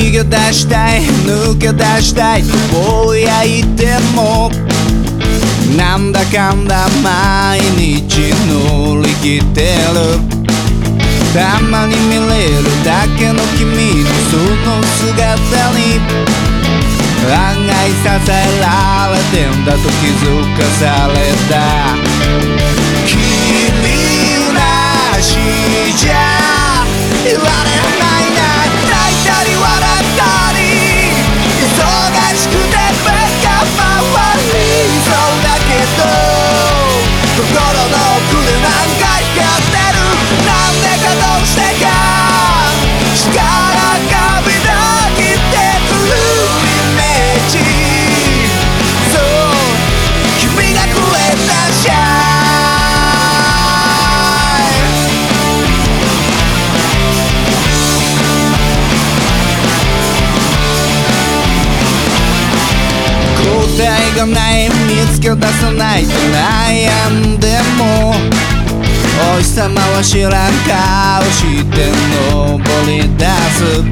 逃げ出したい抜け出したいぼやいてもなんだかんだ毎日乗り切ってる。たまに見れるだけの君のその姿に案外支えられてんだと気づかされた。君なしいじゃ言われない見つけ出さないと悩んでもお日様は知らん顔して登り出す。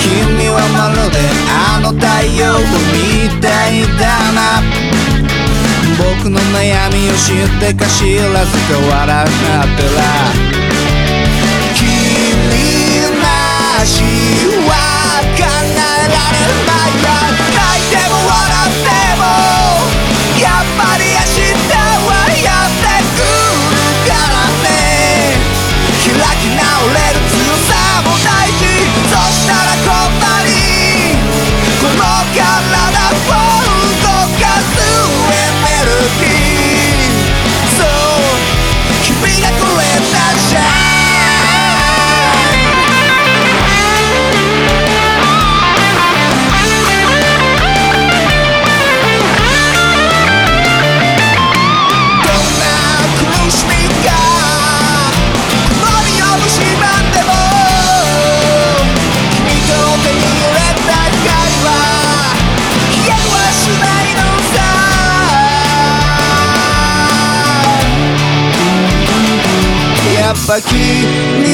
君はまるであの太陽みたいだな。僕の悩みを知ってか知らずか笑ってら。さ